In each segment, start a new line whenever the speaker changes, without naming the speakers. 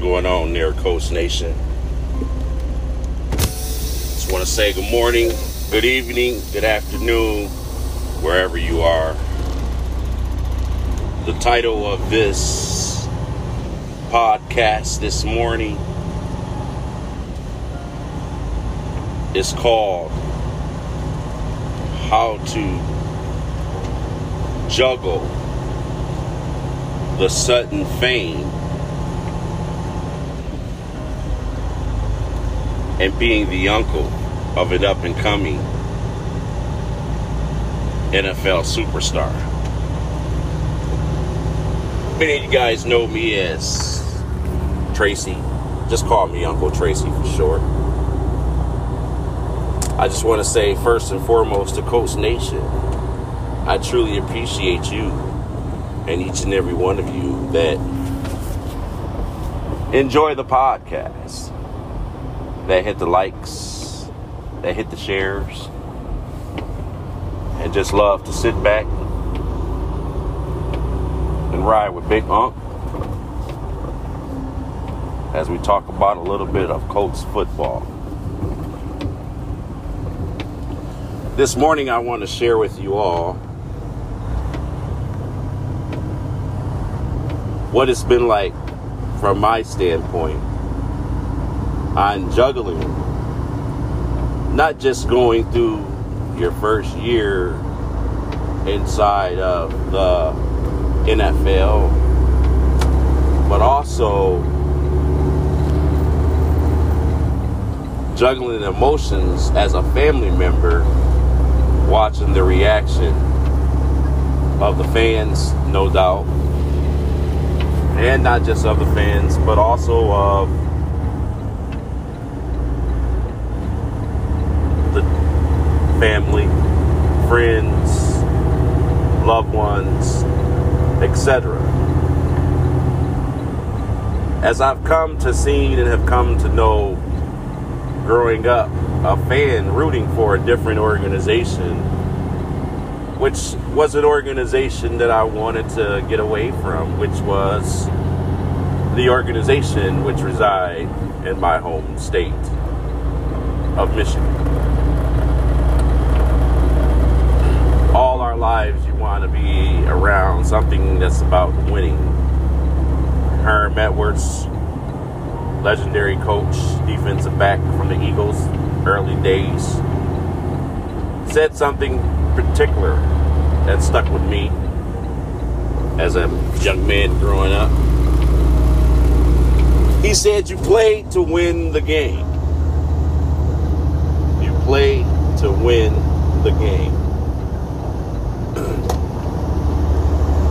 going on there, Colts Nation? Just want to say good morning, good evening, good afternoon, wherever you are. The title of this podcast this morning is called How to Juggle the Sudden Fame and being the uncle of an up and coming NFL superstar. Many of you guys know me as Tracy. Just call me Uncle Tracy for short. I just want to say, first and foremost, to Colts Nation, I truly appreciate you and each and every one of you that enjoy the podcast that hit the likes, that hit the shares, and just love to sit back and ride with Big Unc as we talk about a little bit of Colts football. This morning, I want to share with you all what it's been like from my standpoint on juggling, not just going through your first year inside of the NFL, but also juggling emotions as a family member, watching the reaction of the fans, no doubt, and not just of the fans, but also of family, friends, loved ones, etc. As I've come to see and have come to know growing up, a fan rooting for a different organization, which was an organization that I wanted to get away from, which was the organization which reside in my home state of Michigan. all our lives you want to be around something that's about winning. Herm Edwards, legendary coach, defensive back from the Eagles, early days, said something particular that stuck with me as a young man growing up. He said, You play to win the game. You play to win the game.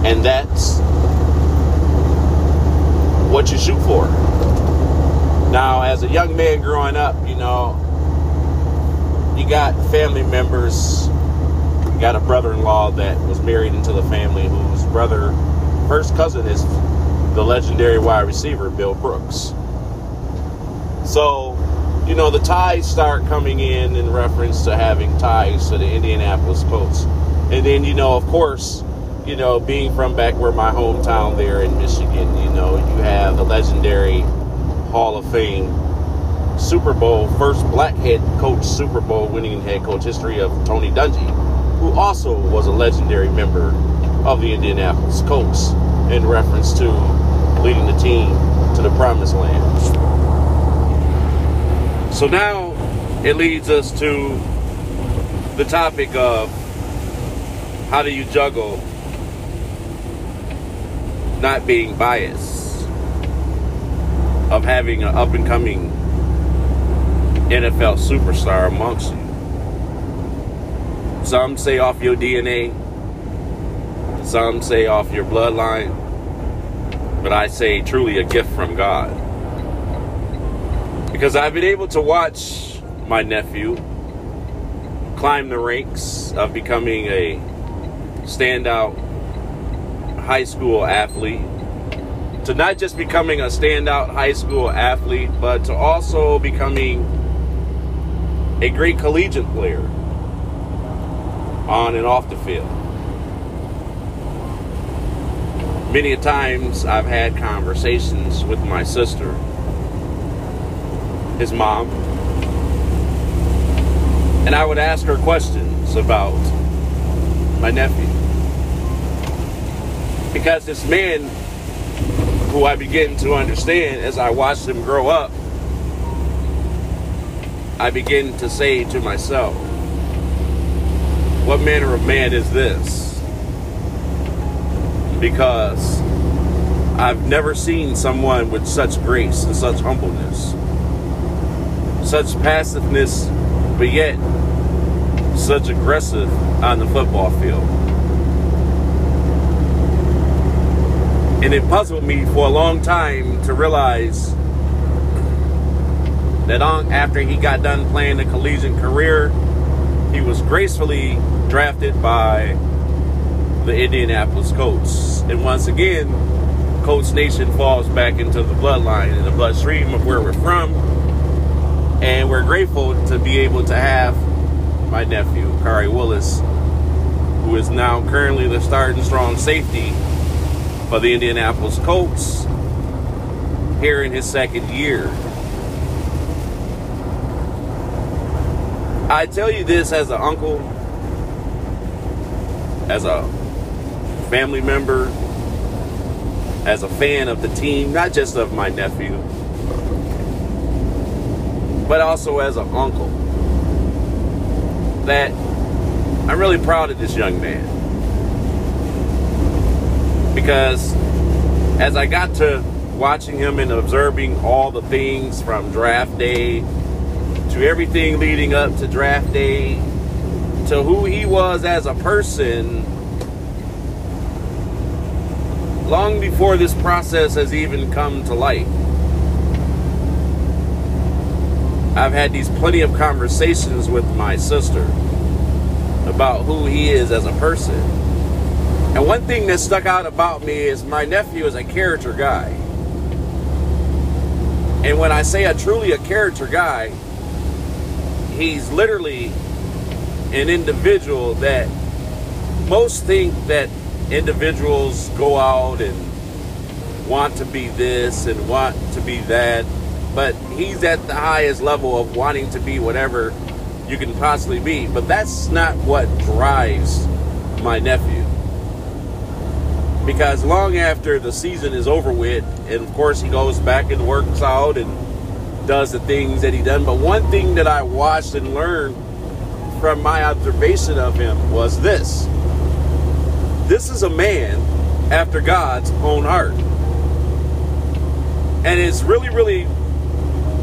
And that's what you shoot for. Now, as a young man growing up, you know, you got family members. You got a brother in law that was married into the family whose brother, first cousin, is the legendary wide receiver, Bill Brooks. So, you know, the ties start coming in in reference to having ties to the Indianapolis Colts. And then, you know, of course, you know, being from back where my hometown there in Michigan, you know, you have the legendary Hall of Fame Super Bowl, first black head coach Super Bowl winning head coach history of Tony Dungy, who also was a legendary member of the Indianapolis Colts in reference to leading the team to the promised land. So now it leads us to the topic of how do you juggle not being biased, of having an up and coming NFL superstar amongst you. Some say off your DNA, some say off your bloodline, but I say truly a gift from God. Because I've been able to watch my nephew climb the ranks of becoming a standout high school athlete, to not just becoming a standout high school athlete, but to also becoming a great collegiate player on and off the field. Many a times I've had conversations with my sister, his mom, and I would ask her questions about my nephew. Because this man, who I begin to understand as I watch him grow up, I begin to say to myself, what manner of man is this? Because I've never seen someone with such grace and such humbleness, such passiveness, but yet such aggressive on the football field. And it puzzled me for a long time to realize that on, after he got done playing the collegiate career, he was gracefully drafted by the Indianapolis Colts. And once again, Colts Nation falls back into the bloodline and the bloodstream of where we're from. And we're grateful to be able to have my nephew, Khari Willis, who is now currently the starting strong safety for the Indianapolis Colts here in his second year. I tell you this as an uncle, as a family member, as a fan of the team, not just of my nephew, but also as an uncle, that I'm really proud of this young man. Because as I got to watching him and observing all the things from draft day to everything leading up to draft day, to who he was as a person, long before this process has even come to light. I've had these plenty of conversations with my sister about who he is as a person. And one thing that stuck out about me is my nephew is a character guy. And when I say a truly a character guy, he's literally an individual that most think that individuals go out and want to be this and want to be that, but he's at the highest level of wanting to be whatever you can possibly be. But that's not what drives my nephew. Because long after the season is over with, and of course he goes back and works out and does the things that he done. But one thing that I watched and learned from my observation of him was this. This is a man after God's own heart. And it's really, really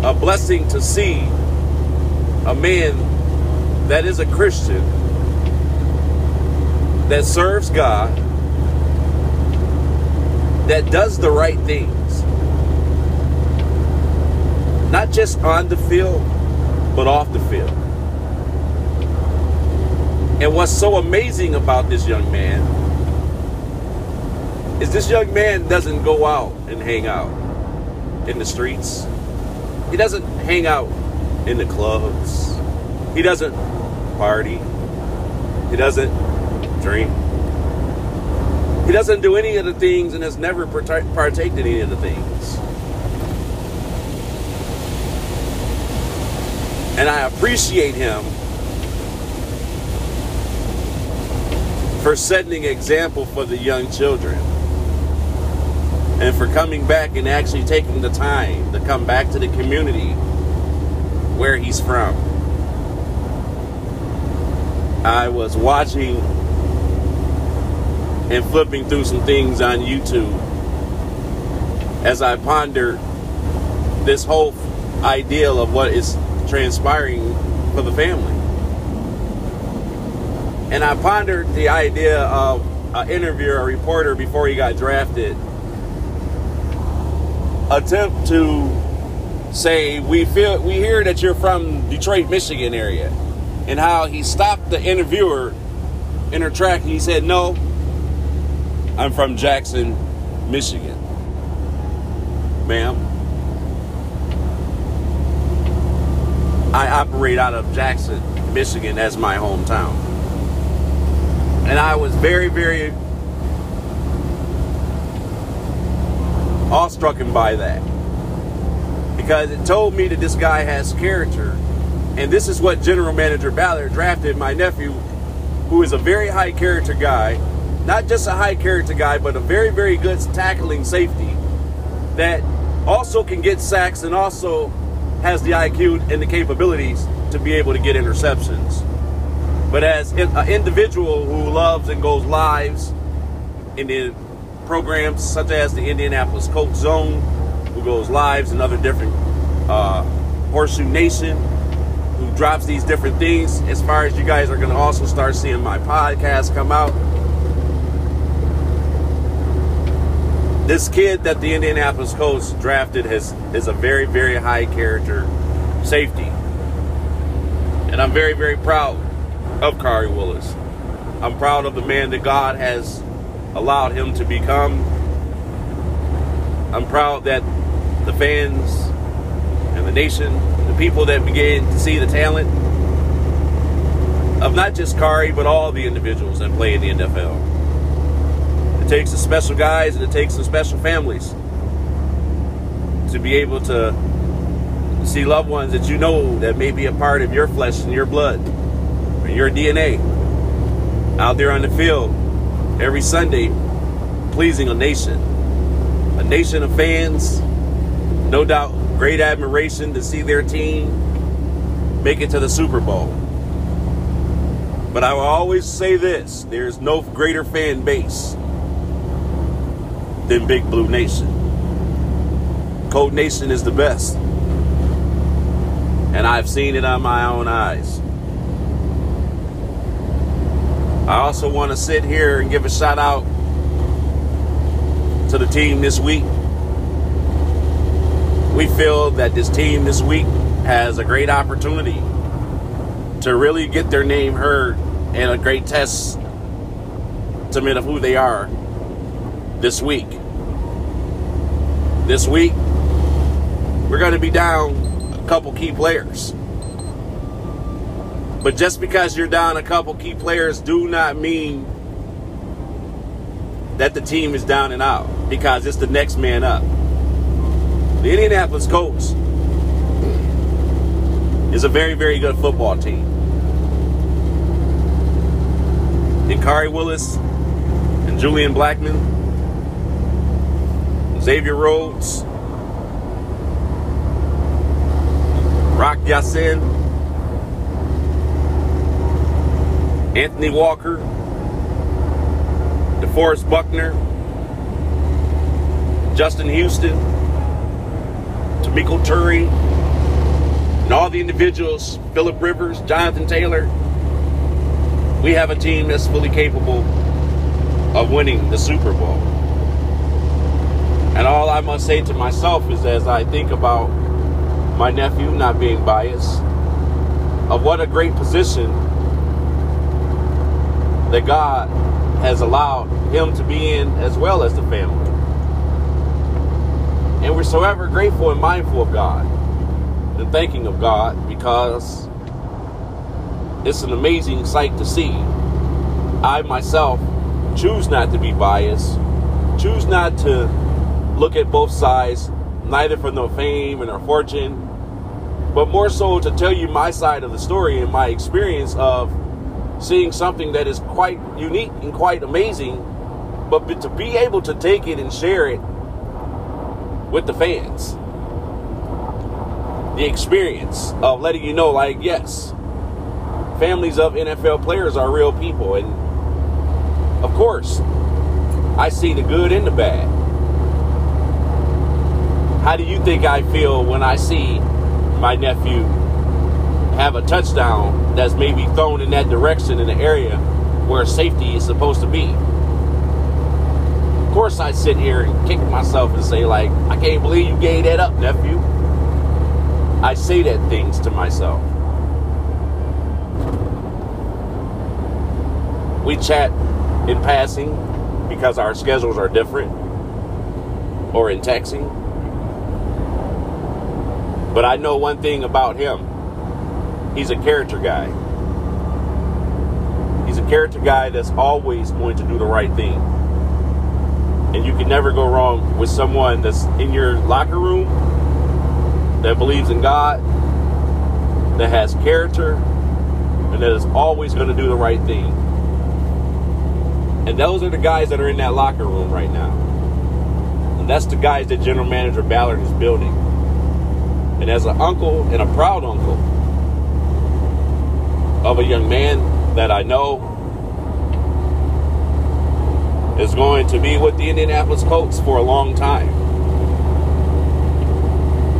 a blessing to see a man that is a Christian that serves God, that does the right things, not just on the field, but off the field. And what's so amazing about this young man is this young man doesn't go out and hang out in the streets. He doesn't hang out in the clubs. He doesn't party. He doesn't drink. He doesn't do any of the things and has never partaken in any of the things. And I appreciate him for setting an example for the young children and for coming back and actually taking the time to come back to the community where he's from. I was watching and flipping through some things on YouTube. As I pondered this whole ideal of what is transpiring for the family. And I pondered the idea of an interviewer, a reporter before he got drafted, attempt to say we feel we hear that you're from Detroit, Michigan area, and how he stopped the interviewer in her track and he said, "No, I'm from Jackson, Michigan, ma'am." I operate out of Jackson, Michigan as my hometown. And I was very, very awestruck by that because it told me that this guy has character. And this is what General Manager Ballard drafted my nephew, who is a very high character guy, not just a high character guy, but a very, very good tackling safety that also can get sacks and also has the IQ and the capabilities to be able to get interceptions. But as an individual who loves and goes lives in the programs such as the Indianapolis Coach Zone, who goes lives in other different uh, Horseshoe Nation, who drops these different things. As far as you guys are going to also start seeing my podcast come out. This kid that the Indianapolis Colts drafted has is a very, very high character safety. And I'm very, very proud of Khari Willis. I'm proud of the man that God has allowed him to become. I'm proud that the fans and the nation, the people that began to see the talent of not just Khari, but all the individuals that play in the NFL. It takes some special guys and it takes some special families to be able to see loved ones that you know that may be a part of your flesh and your blood or your DNA out there on the field every Sunday pleasing a nation. A nation of fans, no doubt great admiration to see their team make it to the Super Bowl. But I will always say this there's no greater fan base than Big Blue Nation. Colts Nation is the best. And I've seen it on my own eyes. I also want to sit here and give a shout out to the team this week. We feel that this team this week has a great opportunity to really get their name heard and a great test to of who they are this week. This week, we're going to be down a couple key players. But just because you're down a couple key players do not mean that the team is down and out because it's the next man up. The Indianapolis Colts is a very, very good football team. And Khari Willis and Julian Blackmon, Xavier Rhodes, Rock Ya-Sin, Anthony Walker, DeForest Buckner, Justin Houston, Kemoko Turay, and all the individuals, Philip Rivers, Jonathan Taylor, we have a team that's fully capable of winning the Super Bowl. And all I must say to myself is as I think about my nephew not being biased, of what a great position that God has allowed him to be in as well as the family. And we're so ever grateful and mindful of God and thanking of God because it's an amazing sight to see. I myself choose not to be biased, choose not to look at both sides, neither for no fame and no fortune, but more so to tell you my side of the story and my experience of seeing something that is quite unique and quite amazing, but to be able to take it and share it with the fans. The experience of letting you know, like, yes, families of NFL players are real people. And of course, I see the good and the bad. How do you think I feel when I see my nephew have a touchdown that's maybe thrown in that direction in the area where safety is supposed to be? Of course I sit here and kick myself and say, like, I can't believe you gave that up, nephew. I say that things to myself. We chat in passing because our schedules are different or in texting. But I know one thing about him. He's a character guy. He's a character guy that's always going to do the right thing And you can never go wrong with someone that's in your locker room that believes in God, that has character, and that is always going to do the right thing. And those are the guys that are in that locker room right now. And that's the guys that General Manager Ballard is building. And as an uncle and a proud uncle of a young man that I know is going to be with the Indianapolis Colts for a long time.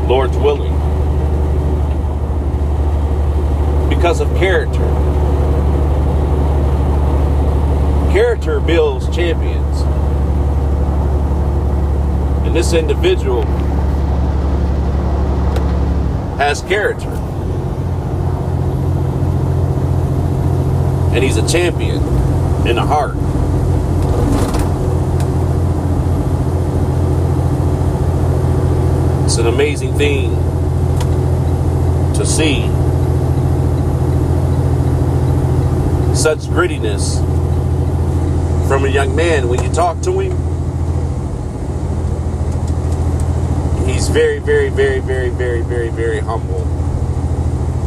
Lord's willing. Because of character. Character builds champions. And this individual has character. And he's a champion in the heart. It's an amazing thing to see such grittiness from a young man when you talk to him. He's very, very, very, very, very, very, very humble,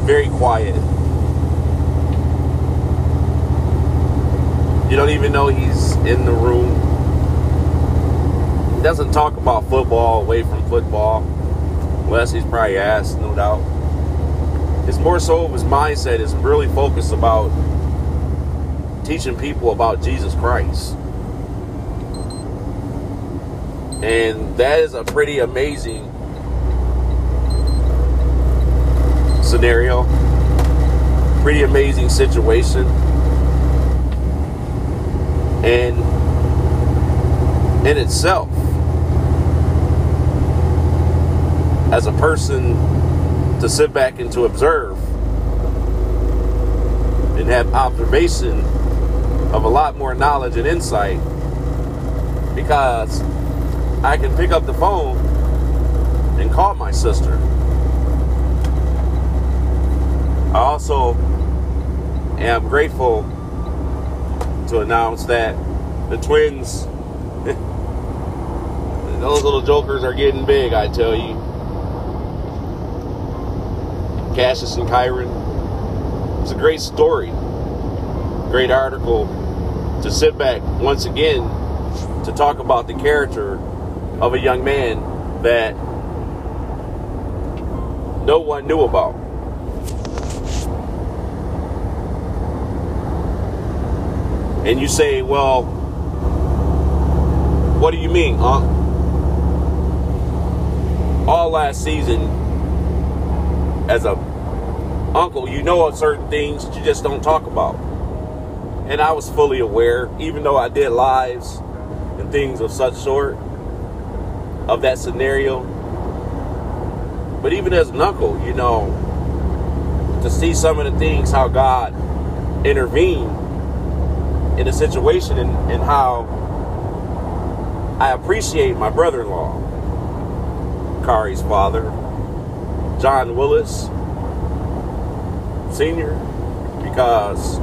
very quiet. You don't even know he's in the room. He doesn't talk about football away from football. Unless he's probably asked, no doubt. It's more so his mindset is really focused about teaching people about Jesus Christ. And that is a pretty amazing scenario. Pretty amazing situation. And in itself, as a person to sit back and to observe and have observation of a lot more knowledge and insight because I can pick up the phone and call my sister. I also am grateful to announce that the twins, those little jokers are getting big, I tell you. Cassius and Kyron. It's a great story, great article to sit back once again to talk about the character of a young man that no one knew about. And you say, well, what do you mean, huh? All last season, as a uncle, you know of certain things you just don't talk about. And I was fully aware, even though I did lives and things of such sort, of that scenario. But even as an uncle, you know, to see some of the things, how God intervened in a situation and, and how I appreciate my brother in law, Khari's father, John Willis, Sr., because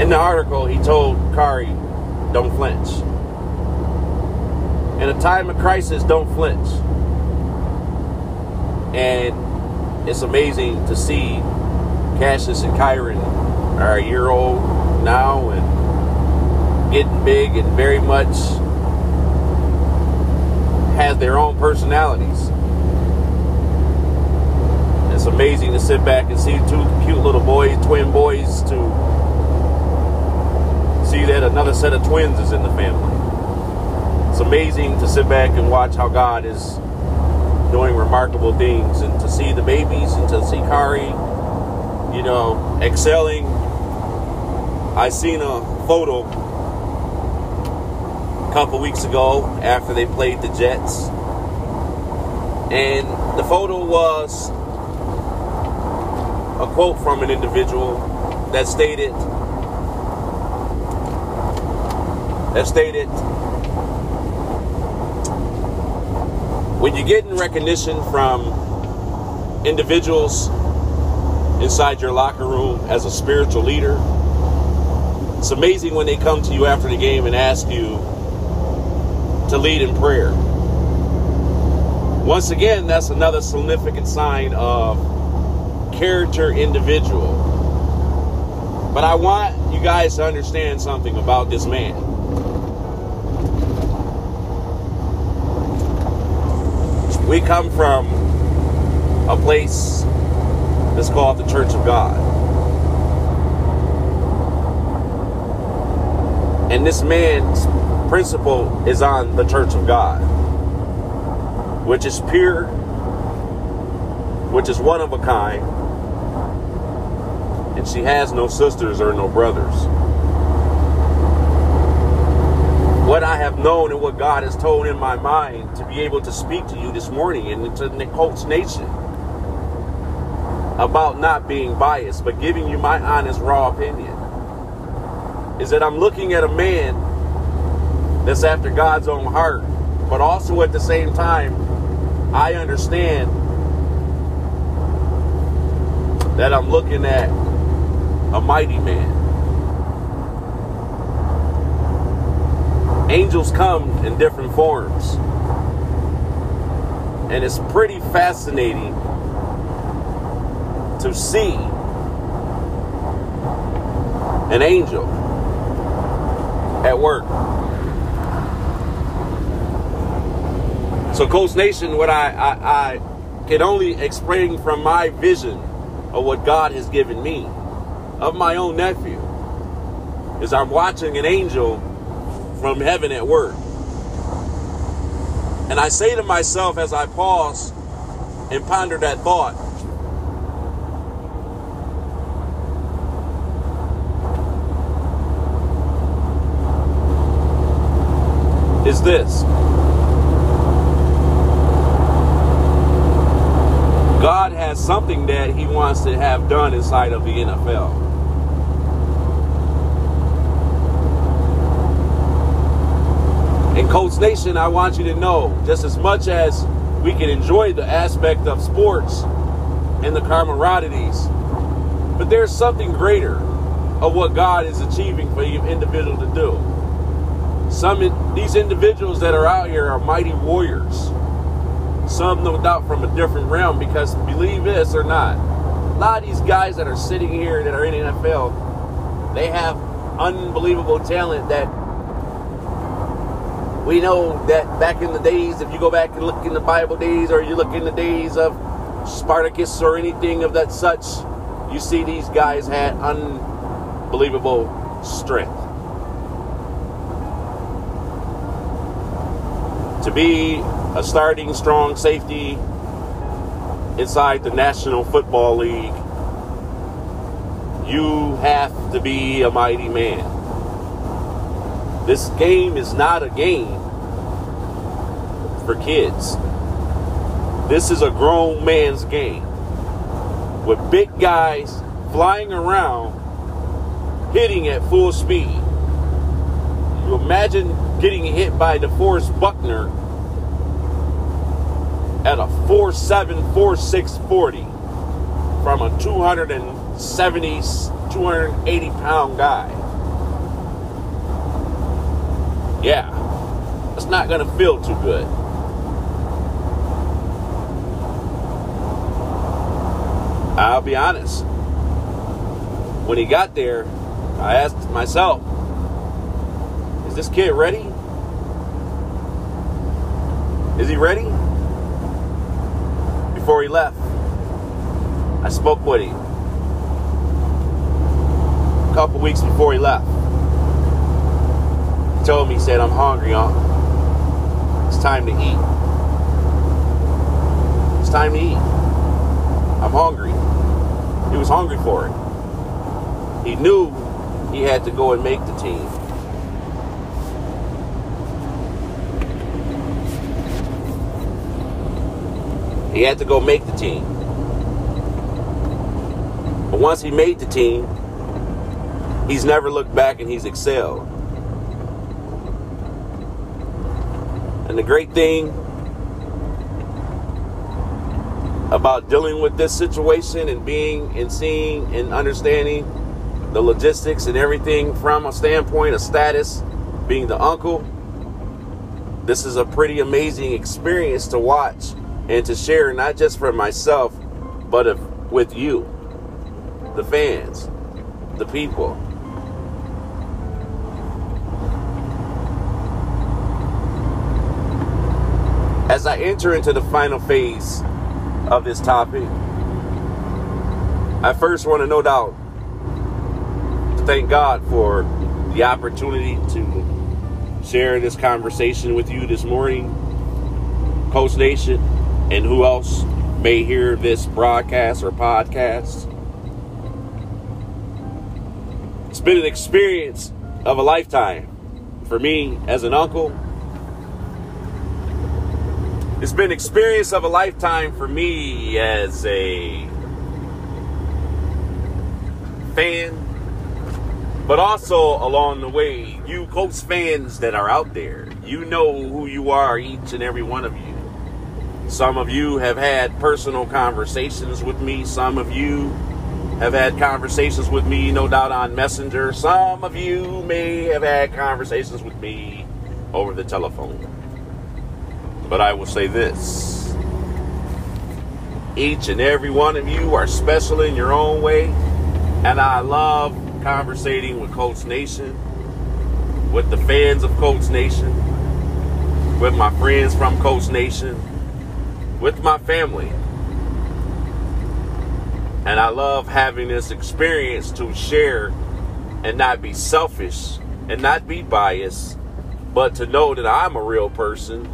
in the article he told Khari, don't flinch. In a time of crisis, don't flinch. And it's amazing to see Cassius and Kyron are a year old now and getting big and very much have their own personalities. It's amazing to sit back and see two cute little boys, twin boys, to see that another set of twins is in the family. It's amazing to sit back and watch how God is doing remarkable things and to see the babies and to see Khari, you know, excelling. I seen a photo a couple weeks ago after they played the Jets. And the photo was a quote from an individual that stated that stated when you're getting recognition from individuals inside your locker room as a spiritual leader It's amazing when they come to you after the game and ask you to lead in prayer. Once again, that's another significant sign of character individual. But I want you guys to understand something about this man. We come from a place that's called the Church of God. And this man's principle is on the Church of God, which is pure, which is one of a kind, and she has no sisters or no brothers. What I have known and what God has told in my mind to be able to speak to you this morning and to the Colts Nation about not being biased, but giving you my honest, raw opinion, is that I'm looking at a man that's after God's own heart, but also at the same time, I understand that I'm looking at a mighty man. Angels come in different forms. And it's pretty fascinating to see an angel at work. So, Colts Nation, what I, I, I can only explain from my vision of what God has given me, of my own nephew, is I'm watching an angel from heaven at work. And I say to myself as I pause and ponder that thought, is this. God has something that he wants to have done inside of the NFL. And Colts Nation, I want you to know, just as much as we can enjoy the aspect of sports and the camaraderies, but there's something greater of what God is achieving for you individual to do. Some these individuals that are out here are mighty warriors. Some, no doubt, from a different realm. Because believe this or not, a lot of these guys that are sitting here that are in the NFL, they have unbelievable talent that we know that back in the days, if you go back and look in the Bible days, or you look in the days of Spartacus or anything of that such, you see these guys had unbelievable strength. to be a starting strong safety inside the National Football League, you have to be a mighty man. This game is not a game for kids. This is a grown man's game with big guys flying around hitting at full speed. You imagine getting hit by DeForest Buckner at a 4'7, 4'6, 40 from a 270, 280 pound guy. Yeah, it's not going to feel too good. I'll be honest. When he got there, I asked myself, is this kid ready? Is he ready? Before he left, I spoke with him. A couple weeks before he left, he told me, he said, I'm hungry, huh? It's time to eat. It's time to eat. I'm hungry. He was hungry for it. He knew he had to go and make the team. He had to go make the team. But once he made the team, he's never looked back and he's excelled. And the great thing about dealing with this situation and being and seeing and understanding the logistics and everything from a standpoint of status, being the uncle. This is a pretty amazing experience to watch and to share, not just for myself, but if, with you, the fans, the people. As I enter into the final phase of this topic, I first want to no doubt thank God for the opportunity to share this conversation with you this morning, Colts Nation, and who else may hear this broadcast or podcast. It's been an experience of a lifetime for me as an uncle. It's been experience of a lifetime for me as a fan, but also along the way, you Colts fans that are out there, you know who you are, each and every one of you. Some of you have had personal conversations with me. Some of you have had conversations with me, no doubt, on Messenger. Some of you may have had conversations with me over the telephone. But I will say this each and every one of you are special in your own way. And I love conversating with Colts Nation, with the fans of Colts Nation, with my friends from Colts Nation, with my family. And I love having this experience to share and not be selfish and not be biased, but to know that I'm a real person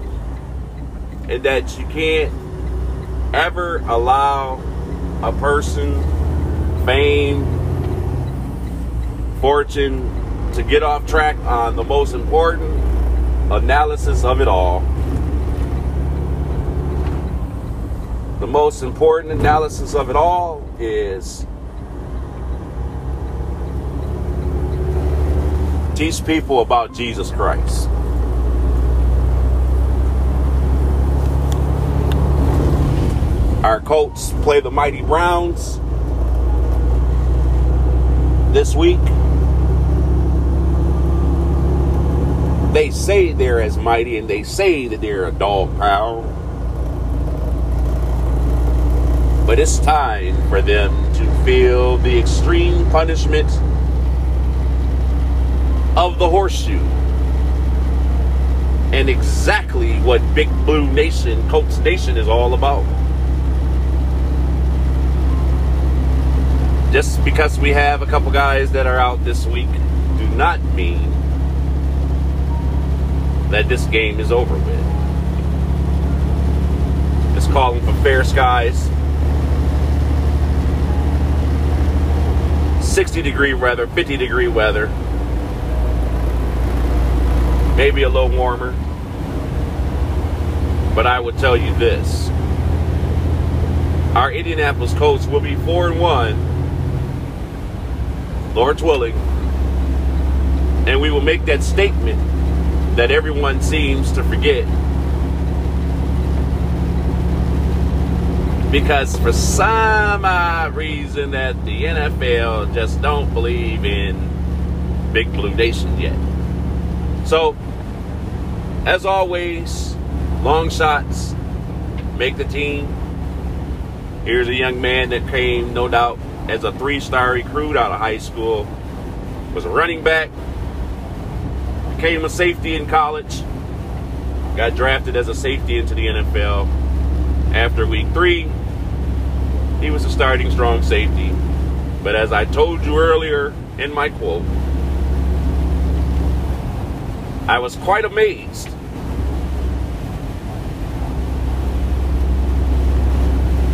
and that you can't ever allow a person fame, fortune to get off track on the most important analysis of it all. The most important analysis of it all is teach people about Jesus Christ. Our Colts play the Mighty Browns this week. They say they're as mighty and they say that they're a dog pound. But it's time for them to feel the extreme punishment of the horseshoe. And exactly what Big Blue Nation, Colts Nation is all about. Just because we have a couple guys that are out this week do not mean that this game is over with. Just calling for fair skies. 60 degree weather, 50 degree weather. Maybe a little warmer. But I would tell you this. Our Indianapolis Colts will be 4 and 1 Lord's willing, and we will make that statement that everyone seems to forget. Because for some odd reason that the NFL just don't believe in Big Blue Nation yet. So, as always, long shots make the team. Here's a young man that came, no doubt, as a three-star recruit out of high school. Was a running back. Became a safety in college. Got drafted as a safety into the NFL. After week three, he was a starting strong safety. But as I told you earlier in my quote, I was quite amazed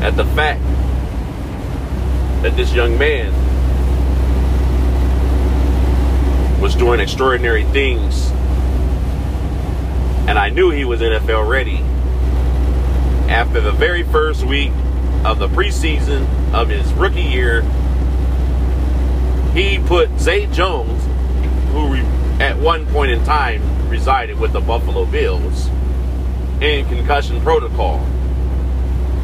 at the fact that this young man was doing extraordinary things. And I knew he was NFL ready. After the very first week of the preseason of his rookie year, he put Zay Jones, who at one point in time resided with the Buffalo Bills, in concussion protocol.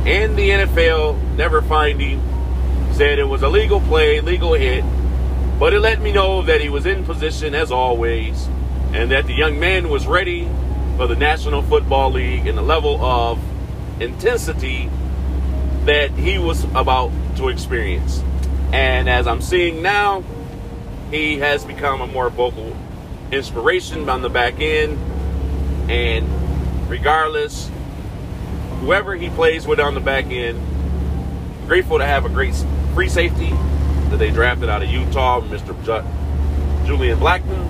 And the NFL never finding said it was a legal play, legal hit, But it let me know that he was in position as always and that the young man was ready for the National Football League and the level of intensity that he was about to experience. And as I'm seeing now, he has become a more vocal inspiration on the back end. And regardless, whoever he plays with on the back end, grateful to have a great free safety that they drafted out of Utah, Mr. Julian Blackmon.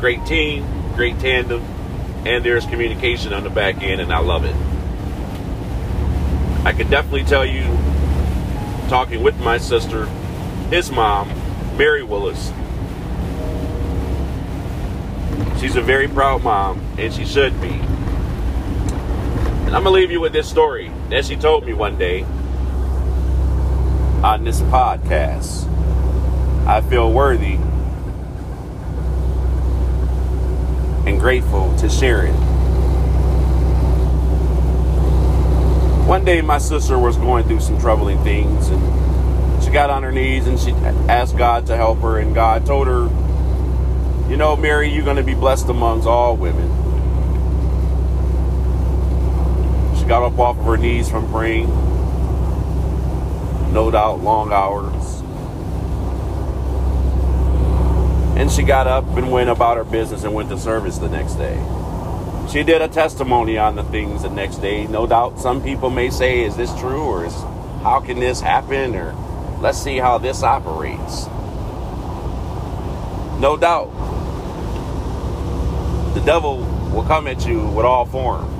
Great team, great tandem, and there's communication on the back end, and I love it. I can definitely tell you, talking with my sister, his mom, Mary Willis, she's a very proud mom, and she should be. And I'm going to leave you with this story that she told me one day on this podcast. I feel worthy and grateful to share it. One day, my sister was going through some troubling things, and she got on her knees and she asked God to help her. And God told her, You know, Mary, you're going to be blessed amongst all women. She got up off of her knees from praying no doubt long hours. And she got up and went about her business and went to service the next day. She did a testimony on the things the next day. No doubt some people may say, is this true? Or is, how can this happen? Or let's see how this operates. No doubt. The devil will come at you with all forms.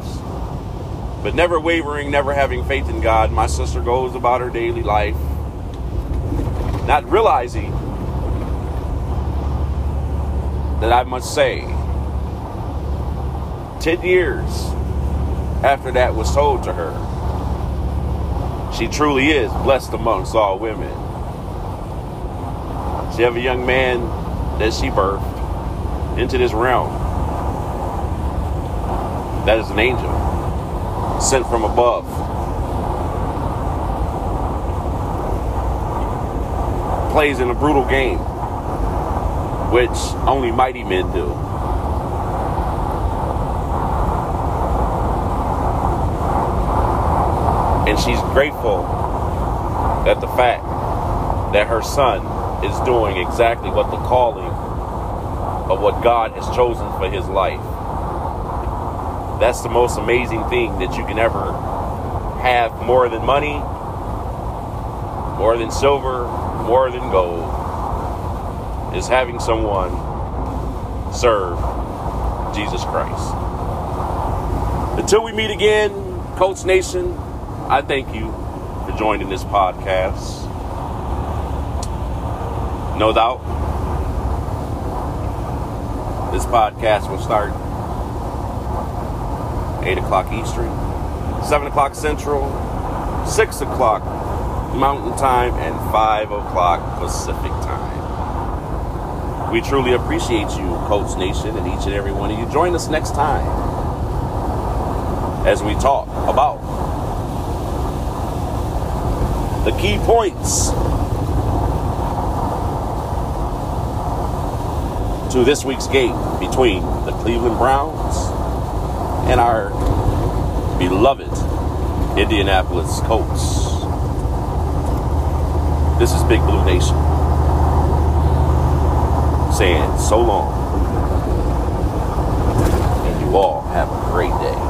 But never wavering, never having faith in God, my sister goes about her daily life, not realizing that I must say, 10 years after that was told to her, she truly is blessed amongst all women. She have a young man that she birthed into this realm. That is an angel sent from above. Plays in a brutal game, which only mighty men do. And she's grateful that the fact that her son is doing exactly what the calling of what God has chosen for his life that's the most amazing thing that you can ever have more than money, more than silver, more than gold, is having someone serve Jesus Christ. Until we meet again, Colts Nation, I thank you for joining this podcast. No doubt, this podcast will start 8 o'clock Eastern, 7 o'clock Central, 6 o'clock Mountain Time, and 5 o'clock Pacific Time. We truly appreciate you, Colts Nation, and each and every one of you. Join us next time as we talk about the key points to this week's game between the Cleveland Browns and our beloved Indianapolis Colts. This is Big Blue Nation saying so long. And you all have a great day.